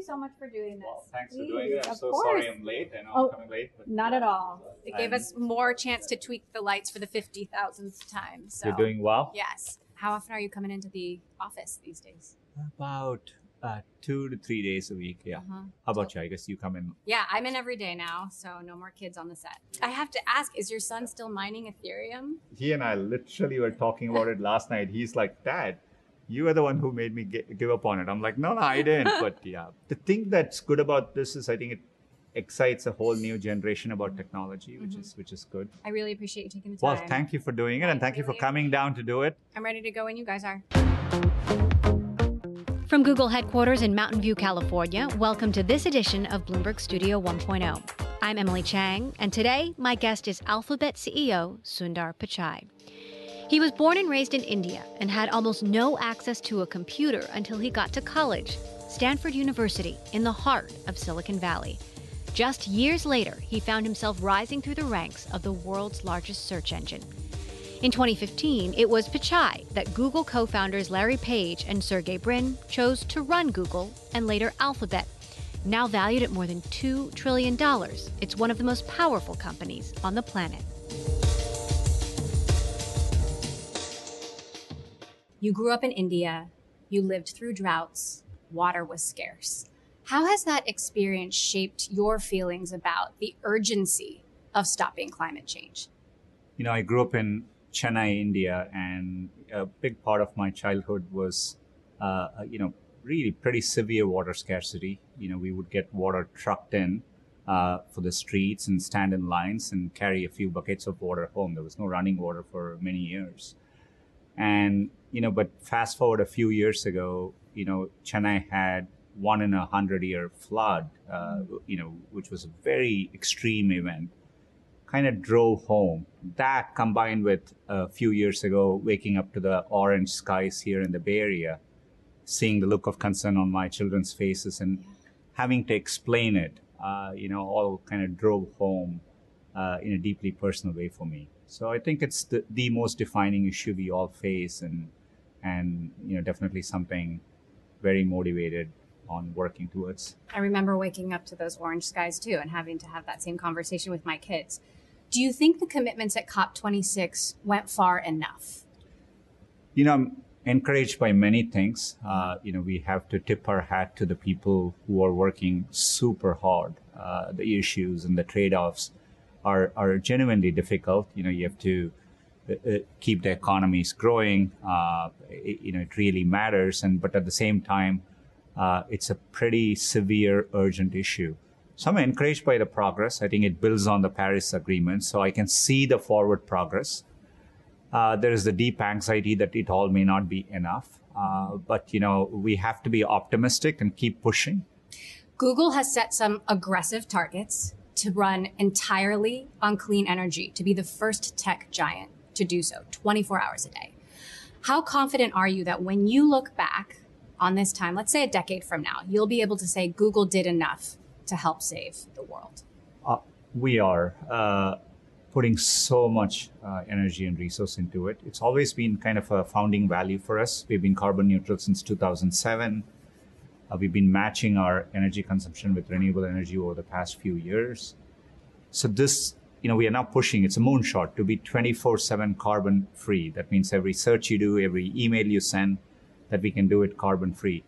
you so much for doing this. Well, thanks for doing it. I'm of so course. sorry I'm late. I know Oh, I'm coming late. But Not at all. It gave I'm- us more chance to tweak the lights for the 50,000th time. So You're doing well? Yes. How often are you coming into the office these days? About uh, two to three days a week. Yeah. Uh-huh. How about you? I guess you come in. Yeah, I'm in every day now, so no more kids on the set. I have to ask, is your son still mining Ethereum? He and I literally were talking about it last night. He's like, Dad, you are the one who made me gi- give up on it. I'm like, no, no, I didn't. but yeah, the thing that's good about this is I think it excites a whole new generation about technology, which mm-hmm. is which is good. I really appreciate you taking the time. Well, thank you for doing it, and I thank you for coming down to do it. I'm ready to go when you guys are. From Google headquarters in Mountain View, California, welcome to this edition of Bloomberg Studio 1.0. I'm Emily Chang, and today my guest is Alphabet CEO Sundar Pichai. He was born and raised in India and had almost no access to a computer until he got to college, Stanford University, in the heart of Silicon Valley. Just years later, he found himself rising through the ranks of the world's largest search engine. In 2015, it was Pichai that Google co founders Larry Page and Sergey Brin chose to run Google and later Alphabet. Now valued at more than $2 trillion, it's one of the most powerful companies on the planet. You grew up in India, you lived through droughts, water was scarce. How has that experience shaped your feelings about the urgency of stopping climate change? you know, I grew up in Chennai, India, and a big part of my childhood was, uh, you know, really pretty severe water scarcity. You know, we would get water trucked in uh, for the streets and stand in lines and carry a few buckets of water home. There was no running water for many years. And, you know, but fast forward a few years ago, you know, Chennai had one in a hundred year flood, uh, you know, which was a very extreme event kind of drove home. That combined with a few years ago waking up to the orange skies here in the Bay Area, seeing the look of concern on my children's faces and having to explain it, uh, you know, all kind of drove home uh, in a deeply personal way for me. So I think it's the, the most defining issue we all face and, and, you know, definitely something very motivated on working towards. I remember waking up to those orange skies too and having to have that same conversation with my kids. Do you think the commitments at COP26 went far enough? You know, I'm encouraged by many things. Uh, you know, we have to tip our hat to the people who are working super hard. Uh, the issues and the trade-offs are are genuinely difficult. You know, you have to keep the economies growing. Uh, it, you know, it really matters. And but at the same time, uh, it's a pretty severe, urgent issue. So I'm encouraged by the progress. I think it builds on the Paris Agreement, so I can see the forward progress. Uh, there is the deep anxiety that it all may not be enough, uh, but you know we have to be optimistic and keep pushing. Google has set some aggressive targets to run entirely on clean energy, to be the first tech giant to do so 24 hours a day. How confident are you that when you look back on this time, let's say a decade from now, you'll be able to say Google did enough to help save the world? Uh, we are uh, putting so much uh, energy and resource into it. It's always been kind of a founding value for us. We've been carbon neutral since 2007. Uh, we've been matching our energy consumption with renewable energy over the past few years. So this, you know, we are now pushing. It's a moonshot to be 24/7 carbon free. That means every search you do, every email you send, that we can do it carbon free.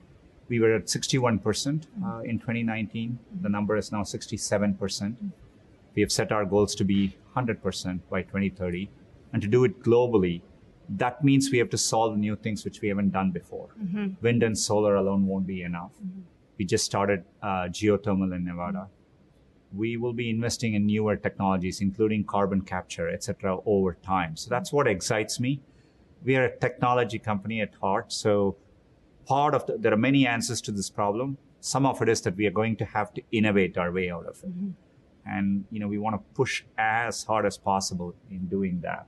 We were at 61% uh, mm-hmm. in 2019. The mm-hmm. number is now 67%. Mm-hmm. We have set our goals to be 100% by 2030. And to do it globally, that means we have to solve new things which we haven't done before. Wind and solar alone won't be enough. We just started uh, geothermal in Nevada. We will be investing in newer technologies, including carbon capture, etc., over time. So that's what excites me. We are a technology company at heart, so part of the, there are many answers to this problem. Some of it is that we are going to have to innovate our way out of it, mm-hmm. and you know we want to push as hard as possible in doing that.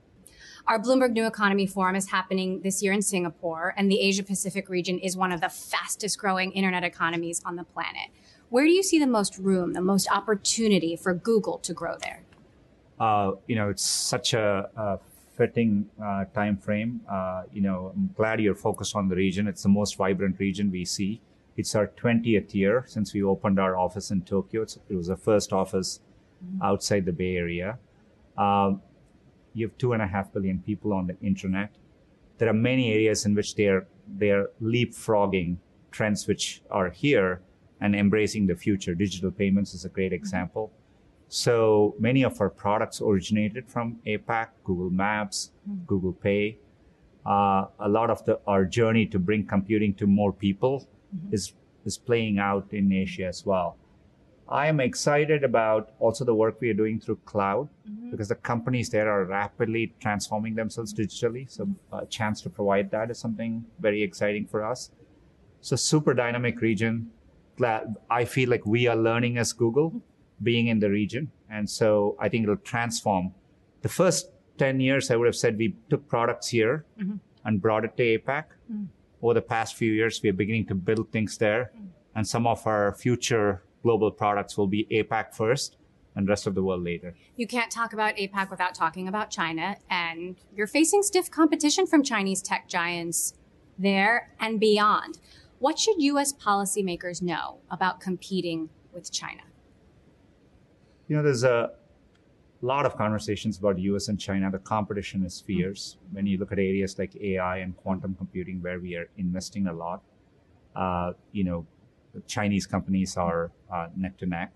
Our Bloomberg New Economy Forum is happening this year in Singapore, and the Asia Pacific region is one of the fastest growing internet economies on the planet. Where do you see the most room, the most opportunity for Google to grow there? uh, you know, it's such a, a fitting uh, time frame. Uh, you know, I'm glad you're focused on the region. It's the most vibrant region we see. It's our 20th year since we opened our office in Tokyo. It's, it was the first office outside the Bay Area. Um, you have two and a half billion people on the internet. There are many areas in which they're they're leapfrogging trends which are here and embracing the future. Digital payments is a great mm-hmm. example. So many of our products originated from APAC, Google Maps, mm-hmm. Google Pay. Uh, a lot of the our journey to bring computing to more people mm-hmm. is is playing out in Asia as well. I am excited about also the work we are doing through cloud because the companies there are rapidly transforming themselves digitally. So a chance to provide that is something very exciting for us. So super dynamic region. Glad I feel like we are learning as Google being in the region. And so I think it'll transform. The first 10 years, I would have said we took products here mm-hmm. and brought it to APAC. Mm. Over the past few years, we are beginning to build things there. Mm. And some of our future global products will be APAC first and rest of the world later. You can't talk about APAC without talking about China, and you're facing stiff competition from Chinese tech giants there and beyond. What should US policymakers know about competing with China? You know, there's a lot of conversations about US and China. The competition is fierce. When you look at areas like AI and quantum computing, where we are investing a lot, uh, you know, the Chinese companies are uh, neck to neck.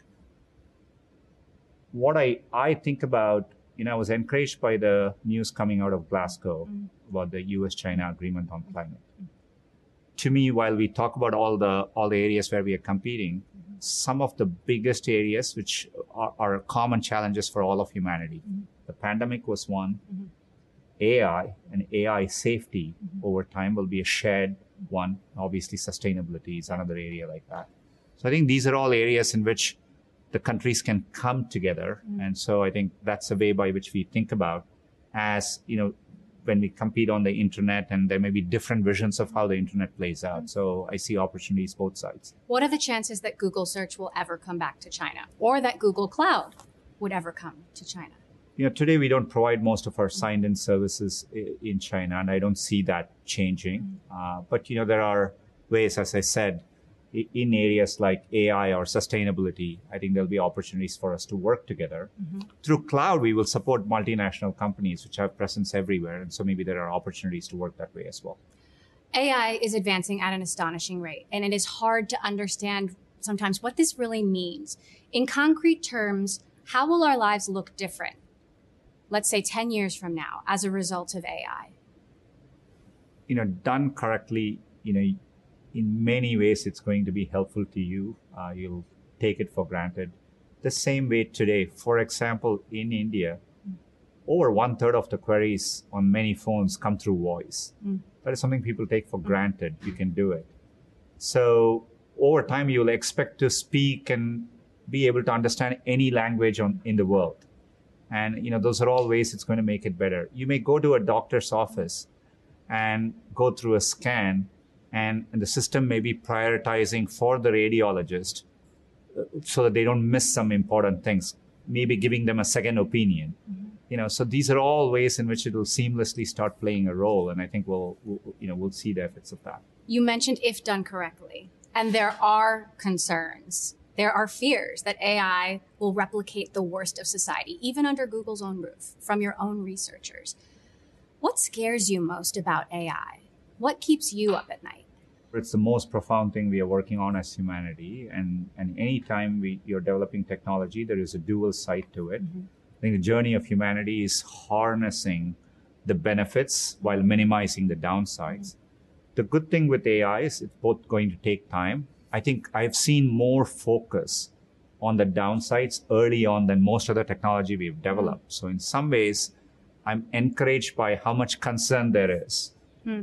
What I, I think about, you know, I was encouraged by the news coming out of Glasgow about the US China agreement on climate. To me, while we talk about all the all the areas where we are competing, some of the biggest areas which are, are common challenges for all of humanity. The pandemic was one. AI and AI safety over time will be a shared one. Obviously, sustainability is another area like that. So I think these are all areas in which the countries can come together. And so I think that's a way by which we think about as, you know, when we compete on the internet and there may be different visions of how the internet plays out. So I see opportunities both sides. What are the chances that Google search will ever come back to China or that Google Cloud would ever come to China? You know, today we don't provide most of our signed in services in China, and I don't see that changing. Uh, but, you know, there are ways, as I said, in areas like AI or sustainability, I think there'll be opportunities for us to work together. Mm-hmm. Through cloud, we will support multinational companies which have presence everywhere. And so maybe there are opportunities to work that way as well. AI is advancing at an astonishing rate, and it is hard to understand sometimes what this really means. In concrete terms, how will our lives look different, let's say 10 years from now, as a result of AI? you know, done correctly, you know, in many ways it's going to be helpful to you. Uh, you'll take it for granted. The same way today, for example, in India, over one third of the queries on many phones come through voice. That is something people take for granted. You can do it. So over time, you'll expect to speak and be able to understand any language on, in the world. And, you know, those are all ways it's going to make it better. You may go to a doctor's office and go through a scan and, and the system may be prioritizing for the radiologist uh, so that they don't miss some important things maybe giving them a second opinion you know so these are all ways in which it will seamlessly start playing a role and i think we'll, we'll you know we'll see the effects of that You mentioned if done correctly, and there are concerns. There are fears that AI will replicate the worst of society, even under Google's own roof, from your own researchers. What scares you most about AI? What keeps you up at night? it's the most profound thing we are working on as humanity and and anytime we you're developing technology there is a dual side to it. Mm-hmm. I think the journey of humanity is harnessing the benefits while minimizing the downsides. Mm-hmm. The good thing with ai is it's both going to take time. I think i've seen more focus on the downsides early on than most other technology we've developed. Mm-hmm. So in some ways i'm encouraged by how much concern there is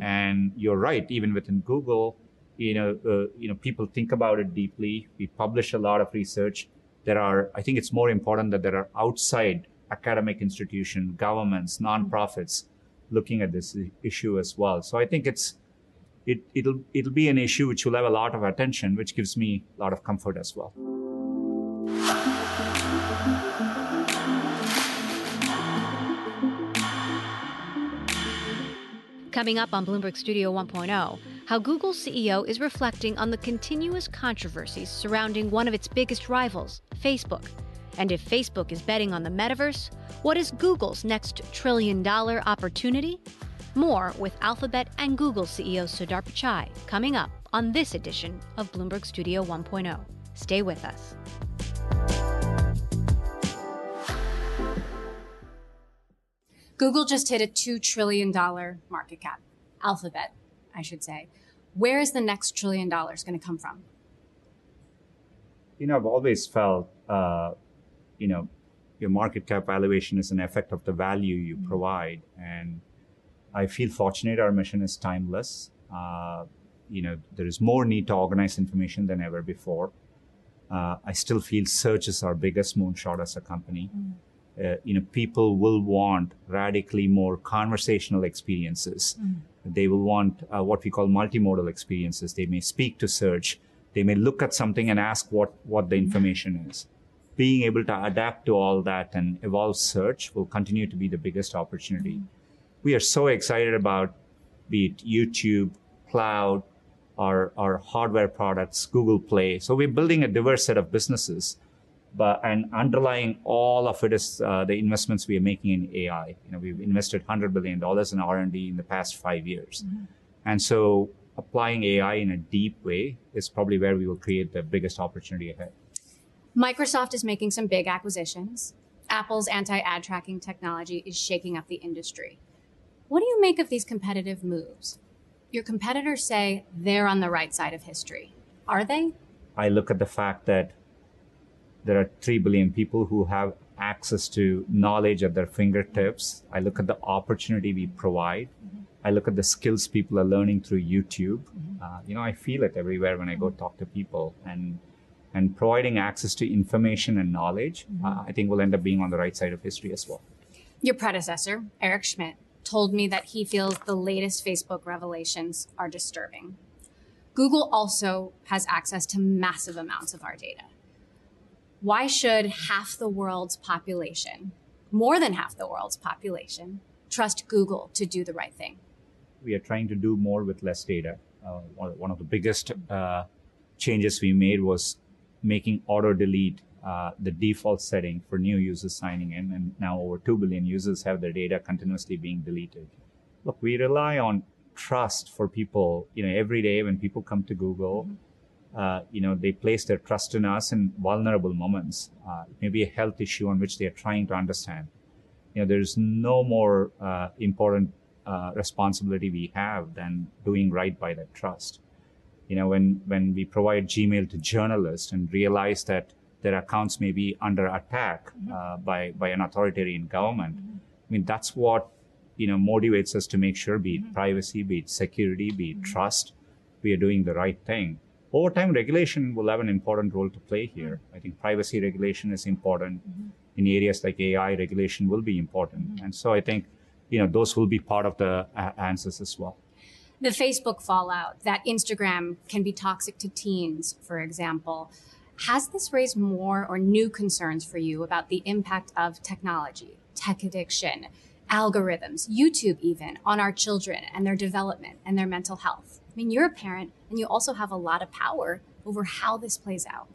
and you're right even within google you know uh, you know people think about it deeply. We publish a lot of research there are i think it's more important that there are outside academic institutions governments nonprofits looking at this issue as well. So i think it's it, it'll it'll be an issue which will have a lot of attention which gives me a lot of comfort as well Coming up on Bloomberg Studio 1.0, how Google's CEO is reflecting on the continuous controversies surrounding one of its biggest rivals, Facebook. And if Facebook is betting on the metaverse, what is Google's next trillion dollar opportunity? More with Alphabet and Google CEO Sundar Pichai coming up on this edition of Bloomberg Studio 1.0. Stay with us. Google just hit a $2 trillion market cap. Alphabet, I should say. Where is the next trillion dollars going to come from? You know, I've always felt, uh, you know, your market cap valuation is an effect of the value you mm-hmm. provide. And I feel fortunate our mission is timeless. Uh, you know, there is more need to organize information than ever before. Uh, I still feel search is our biggest moonshot as a company. Mm uh, you know, people will want radically more conversational experiences. Mm. They will want uh, what we call multimodal experiences. They may speak to search. They may look at something and ask what, what the information is. Being able to adapt to all that and evolve search will continue to be the biggest opportunity. Mm. We are so excited about be it YouTube, cloud, our, our hardware products, Google Play. So we're building a diverse set of businesses but and underlying all of it is uh, the investments we are making in AI. You know, we've invested hundred billion dollars in R and D in the past five years, mm-hmm. and so applying AI in a deep way is probably where we will create the biggest opportunity ahead. Microsoft is making some big acquisitions. Apple's anti-ad tracking technology is shaking up the industry. What do you make of these competitive moves? Your competitors say they're on the right side of history. Are they? I look at the fact that there are 3 billion people who have access to knowledge at their fingertips. I look at the opportunity we provide. Mm-hmm. I look at the skills people are learning through YouTube. Mm-hmm. Uh, you know, I feel it everywhere when I go talk to people, and and providing access to information and knowledge, mm-hmm. uh, I think will end up being on the right side of history as well. Your predecessor, Eric Schmidt, told me that he feels the latest Facebook revelations are disturbing. Google also has access to massive amounts of our data why should half the world's population, more than half the world's population, trust Google to do the right thing? We are trying to do more with less data. Uh, one of the biggest uh, changes we made was making auto delete uh, the default setting for new users signing in, and now over 2 billion users have their data continuously being deleted. Look, we rely on trust for people. You know, every day when people come to Google, mm-hmm uh, you know, they place their trust in us in vulnerable moments. Uh, it may be a health issue on which they are trying to understand. You know, there's no more uh, important uh, responsibility we have than doing right by that trust. You know, when when we provide Gmail to journalists and realize that their accounts may be under attack mm-hmm. Uh, by by an authoritarian government, mm-hmm. I mean, that's what you know motivates us to make sure, be it mm-hmm. privacy, be it security, be it mm-hmm. trust, we are doing the right thing over time, regulation will have an important role to play here. I think privacy regulation is important. Mm-hmm. In areas like AI, regulation will be important. Mm-hmm. And so I think, you know, those will be part of the uh, answers as well. The Facebook fallout, that Instagram can be toxic to teens, for example. Has this raised more or new concerns for you about the impact of technology, tech addiction, algorithms, YouTube even, on our children and their development and their mental health? I mean, you're a parent and you also have a lot of power over how this plays out.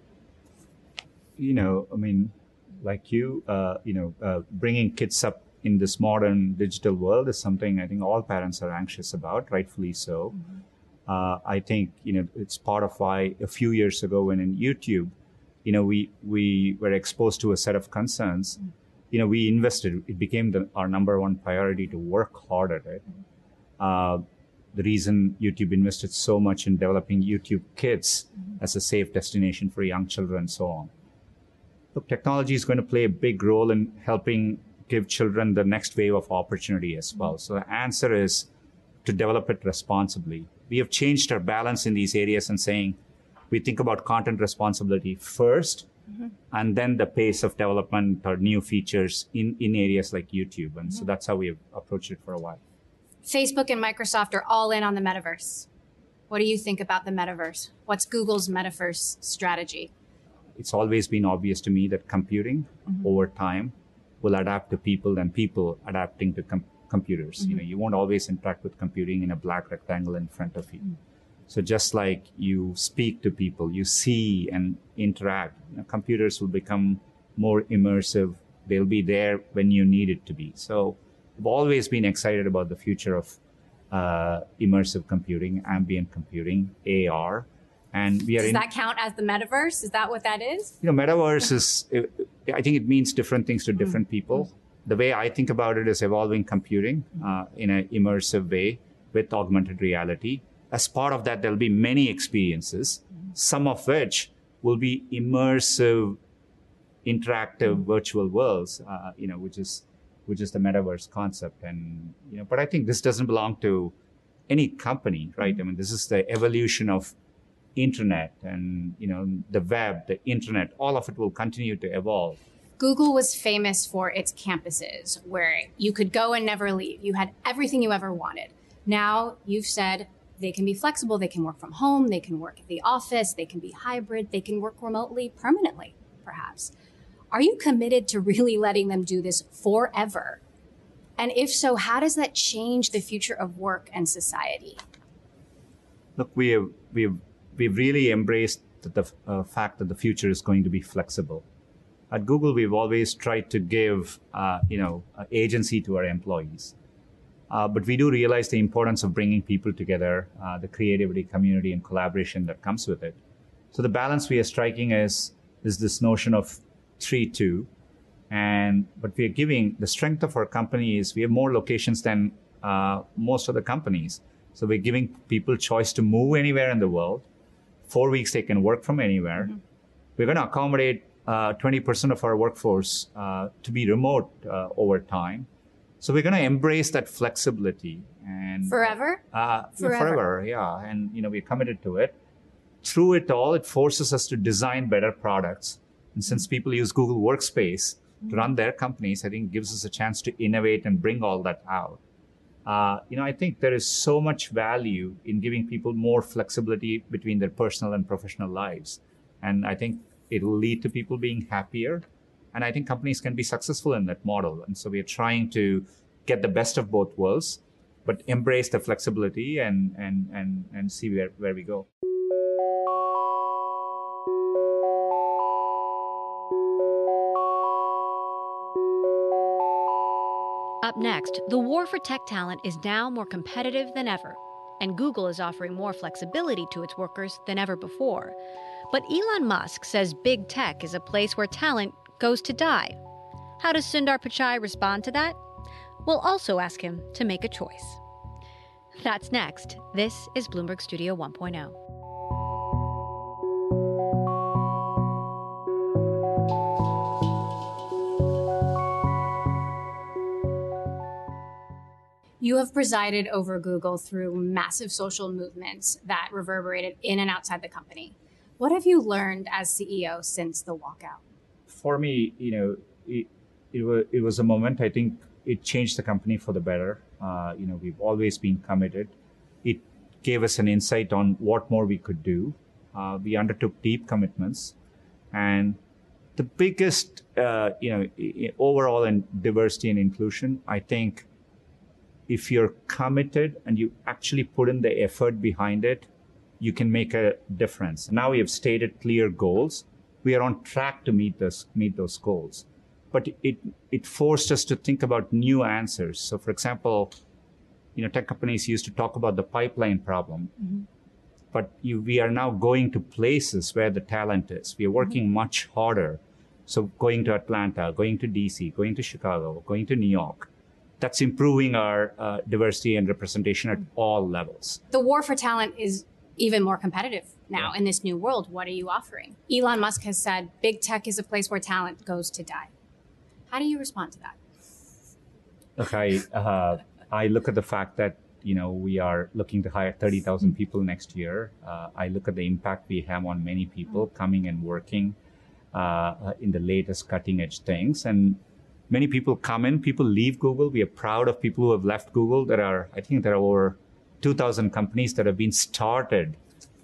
You know, I mean, like you, uh, you know, uh, bringing kids up in this modern digital world is something I think all parents are anxious about, rightfully so. Mm-hmm. Uh, I think you know it's part of why a few years ago, when in YouTube, you know, we we were exposed to a set of concerns. Mm-hmm. You know, we invested. It became the, our number one priority to work hard at it. Mm-hmm. The reason YouTube invested so much in developing YouTube Kids mm-hmm. as a safe destination for young children and so on. Look, technology is going to play a big role in helping give children the next wave of opportunity as well. So the answer is to develop it responsibly. We have changed our balance in these areas and saying we think about content responsibility 1st mm-hmm. and then the pace of development or new features in, in areas like YouTube. And mm-hmm. so that's how we have approached it for a while. Facebook and Microsoft are all in on the metaverse. What do you think about the metaverse? What's Google's metaverse strategy? It's always been obvious to me that computing mm-hmm. over time will adapt to people and people adapting to com- computers. Mm-hmm. You know, you won't always interact with computing in a black rectangle in front of you. Mm-hmm. So just like you speak to people, you see and interact, you know, computers will become more immersive. They'll be there when you need it to be. So I've always been excited about the future of uh, immersive computing, ambient computing, AR, and we are Does in, that count as the metaverse? Is that what that is? you know, metaverse is, I think it means different things to different people. The way I think about it is evolving computing uh, in an immersive way with augmented reality. As part of that, there'll be many experiences, some of which will be immersive, interactive virtual worlds, uh, you know, which is, which is the metaverse concept. And, you know, but I think this doesn't belong to any company, right? I mm-hmm. mean, this is the evolution of internet and you know the web the internet all of it will continue to evolve Google was famous for its campuses where you could go and never leave. You had everything you ever wanted. Now you've said they can be flexible, they can work from home, they can work at the office, they can be hybrid, they can work remotely permanently, perhaps. Are you committed to really letting them do this forever? And if so, how does that change the future of work and society? look we have we've we've really embraced the uh, fact that the future is going to be flexible at google we've always tried to give uh, you know agency to our employees uh, but we do realize the importance of bringing people together uh, the creativity community and collaboration that comes with it so the balance we are striking is is this notion of 3-2 and but we are giving the strength of our company is we have more locations than uh, most of the companies so we're giving people choice to move anywhere in the world four weeks they can work from anywhere we're going to accommodate uh, 20% of our workforce uh, to be remote uh, over time so we're going to embrace that flexibility and Forever? uh, Forever. forever. yeah. And you know we're committed to it. Through it all, it forces us to design better products. And since people use Google Workspace to run their companies, I think gives us a chance to innovate and bring all that out. Uh, you know, I think there is so much value in giving people more flexibility between their personal and professional lives, and I think it will lead to people being happier. And I think companies can be successful in that model. And so we are trying to get the best of both worlds, but embrace the flexibility and and and and see where, where we go. Up next, the war for tech talent is now more competitive than ever, and Google is offering more flexibility to its workers than ever before. But Elon Musk says big tech is a place where talent goes to die. How does Sundar Pichai respond to that? We'll also ask him to make a choice. That's next. This is Bloomberg Studio oh. 1.0. You have presided over Google through massive social movements that reverberated in and outside the company. What have you learned as CEO since the walkout? For me, you know, it, it, was, it was a moment. I think it changed the company for the better. Uh, you know, we've always been committed. It gave us an insight on what more we could do. Uh, we undertook deep commitments, and the biggest, uh, you know, overall in diversity and inclusion, I think if you're committed and you actually put in the effort behind it, you can make a difference. Now we have stated clear goals. We are on track to meet those meet those goals. But it it forced us to think about new answers. So for example, you know, tech companies used to talk about the pipeline problem. Mm-hmm. But you, we are now going to places where the talent is. We are working mm-hmm. much harder. So going to Atlanta, going to DC, going to Chicago, going to New York. That's improving our uh, diversity and representation at all levels. The war for talent is even more competitive now in this new world. What are you offering? Elon Musk has said big tech is a place where talent goes to die. How do you respond to that? Look, I uh, I look at the fact that you know we are looking to hire thirty thousand people next year. Uh, I look at the impact we have on many people coming and working uh, in the latest cutting edge things, and many people come in, people leave Google. We are proud of people who have left Google. There are, I think, there are over two thousand companies that have been started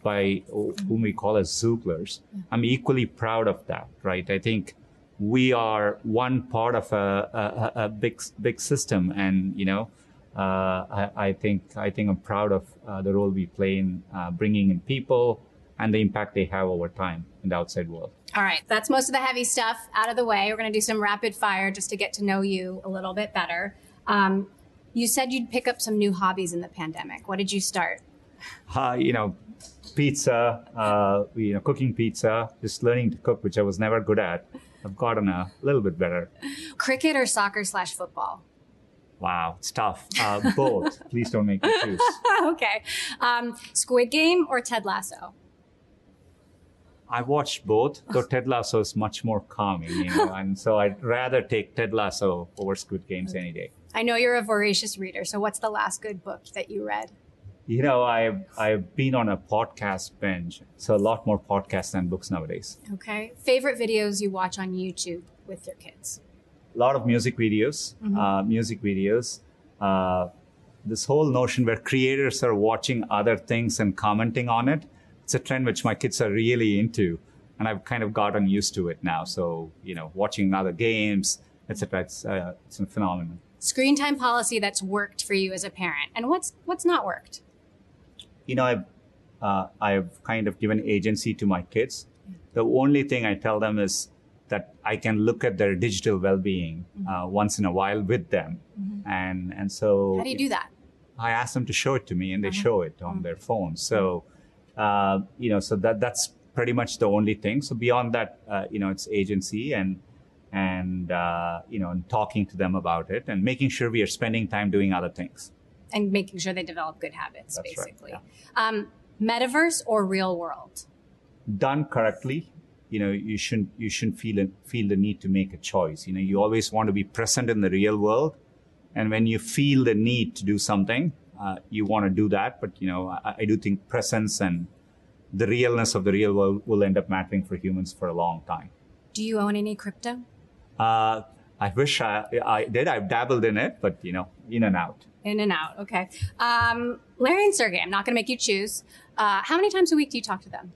by whom we call as Xooglers. I'm equally proud of that, right? I think we are one part of a, a, a big big system, and you know, I, I, think I think I'm proud of uh, the role we play in uh, bringing in people and the impact they have over time in the outside world. All right, that's most of the heavy stuff out of the way. We're going to do some rapid fire just to get to know you a little bit better. Um, you said you'd pick up some new hobbies in the pandemic. What did you start? Uh, you know, pizza, uh, you know, cooking pizza, just learning to cook, which I was never good at. I've gotten a little bit better. Cricket or soccer slash football? Wow, it's tough. Uh, both. Please don't make me choose. okay. Um, Squid Game or Ted Lasso? I watched both, though Ted Lasso is much more calming, you know, and so I'd rather take Ted Lasso over Squid Games any day. I know you're a voracious reader, so what's the last good book that you read? You know, I've I've been on a podcast binge, so a lot more podcasts than books nowadays. Okay. Favorite videos you watch on YouTube with your kids? A lot of music videos, mm-hmm. uh, music videos. Uh, this whole notion where creators are watching other things and commenting on it it's a trend which my kids are really into, and I've kind of gotten used to it now. So you know, watching other games, etc. It's uh, it's a phenomenon. Screen time policy that's worked for you as a parent, and what's what's not worked? You know, I've uh, I've kind of given agency to my kids. The only thing I tell them is that I can look at their digital well-being mm-hmm. uh, once in a while with them, mm-hmm. and and so how do you do that? I ask them to show it to me, and they uh-huh. show it on mm-hmm. their phone. So uh, you know, so that that's pretty much the only thing. So beyond that, uh, you know, it's agency and and uh, you know, and talking to them about it and making sure we are spending time doing other things and making sure they develop good habits, that's basically. Right, yeah. um, metaverse or real world? Done correctly, you know, you shouldn't you shouldn't feel feel the need to make a choice. You know, you always want to be present in the real world, and when you feel the need to do something, uh, you want to do that. But you know, I, I, do think presence and the realness of the real world will end up mattering for humans for a long time. Do you own any crypto? Uh, I wish I, I did. I've dabbled in it, but you know, in and out. In and out. Okay. Um, Larry and Sergey, I'm not going to make you choose. Uh, how many times a week do you talk to them?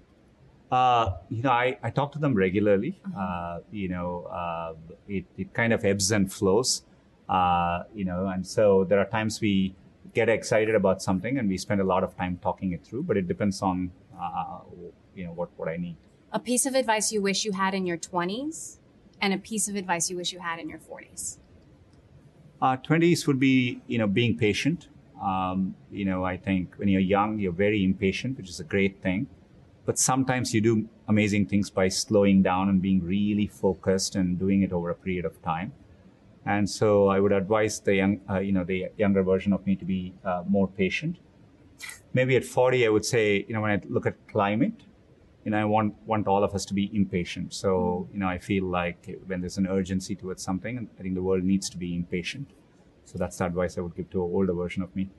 Uh, you know, I, I talk to them regularly. Uh-huh. Uh, you know, uh, it, it kind of ebbs and flows. Uh, you know, and so there are times we get excited about something and we spend a lot of time talking it through, but it depends on, uh, you know, what, what I need. A piece of advice you wish you had in your 20s and a piece of advice you wish you had in your 40s? Uh, 20s would be, you know, being patient. Um, you know, I think when you're young, you're very impatient, which is a great thing. But sometimes you do amazing things by slowing down and being really focused and doing it over a period of time. And so I would advise the young, uh, you know, the younger version of me to be uh, more patient. Maybe at 40, I would say, you know, when I look at climate, you know, I want want all of us to be impatient. So, you know, I feel like when there's an urgency towards something, I think the world needs to be impatient. So that's the advice I would give to an older version of me.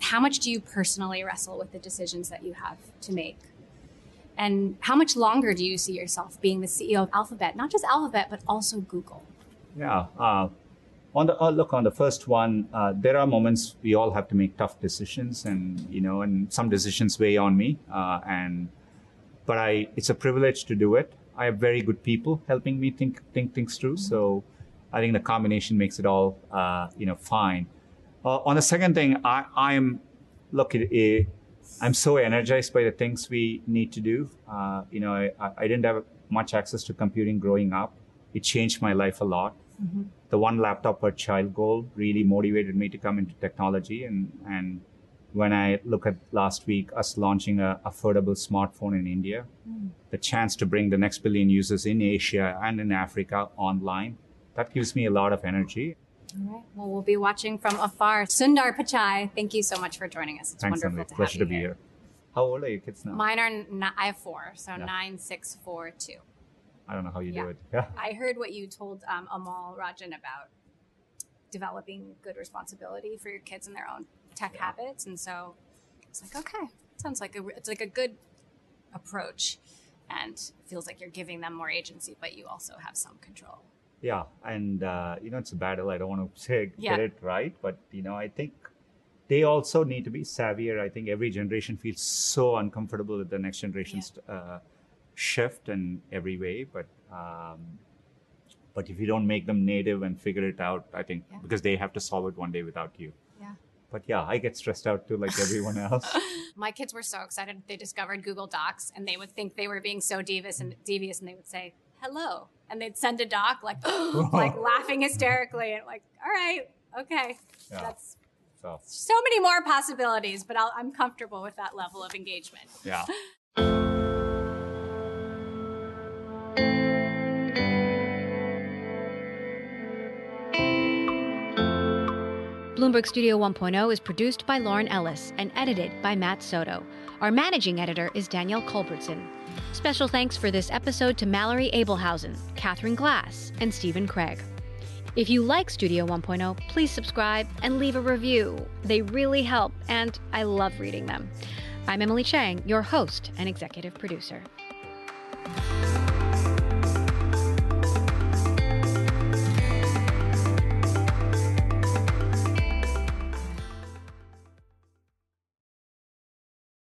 How much do you personally wrestle with the decisions that you have to make? And how much longer do you see yourself being the CEO of Alphabet, not just Alphabet, but also Google? Yeah. Uh, on the uh, look on the first one, uh, there are moments we all have to make tough decisions, and you know, and some decisions weigh on me. Uh, and but I, it's a privilege to do it. I have very good people helping me think think things through. So I think the combination makes it all uh, you know fine. Uh, on the second thing, I, I'm look it. I'm so energized by the things we need to do. you know, I, I didn't have much access to computing growing up. It changed my life a lot Mm-hmm. The one laptop per child goal really motivated me to come into technology. And, and when I look at last week, us launching a affordable smartphone in India, mm. the chance to bring the next billion users in Asia and in Africa online, that gives me a lot of energy. All right. Well, we'll be watching from afar. Sundar Pichai, thank you so much for joining us. It's Thanks, wonderful to Pleasure to be here. here. How old are your kids now? Mine are, n- I have four, so yeah. nine, six, four, two. I don't know how you yeah. do it. Yeah. I heard what you told um, Amol Rajan about developing good responsibility for your kids and their own tech yeah. habits, and so it's like okay, sounds like a it's like a good approach, and feels like you're giving them more agency, but you also have some control. Yeah, and uh, you know it's a battle. I don't want to say get yeah. it right, but you know I think they also need to be savvier. I think every generation feels so uncomfortable with the next generation's. Uh, shift in every way, but um, but if you don't make them native and figure it out, I think yeah. because they have to solve it one day without you. Yeah. but yeah, I get stressed out too, like everyone else. My kids were so excited they discovered Google Docs, and they would think they were being so devious and devious, and they would say hello, and they'd send a doc like like laughing hysterically, and like, all right, okay, Yeah. that's So so many more possibilities, but I'll, I'm comfortable with that level of engagement. yeah. Bloomberg Studio 1.0 is produced by Lauren Ellis and edited by Matt Soto. Our managing editor is Danielle Culbertson. Special thanks for this episode to Mallory Abelhausen, Catherine Glass, and Stephen Craig. If you like Studio 1.0, please subscribe and leave a review. They really help, and I love reading them. I'm Emily Chang, your host and executive producer.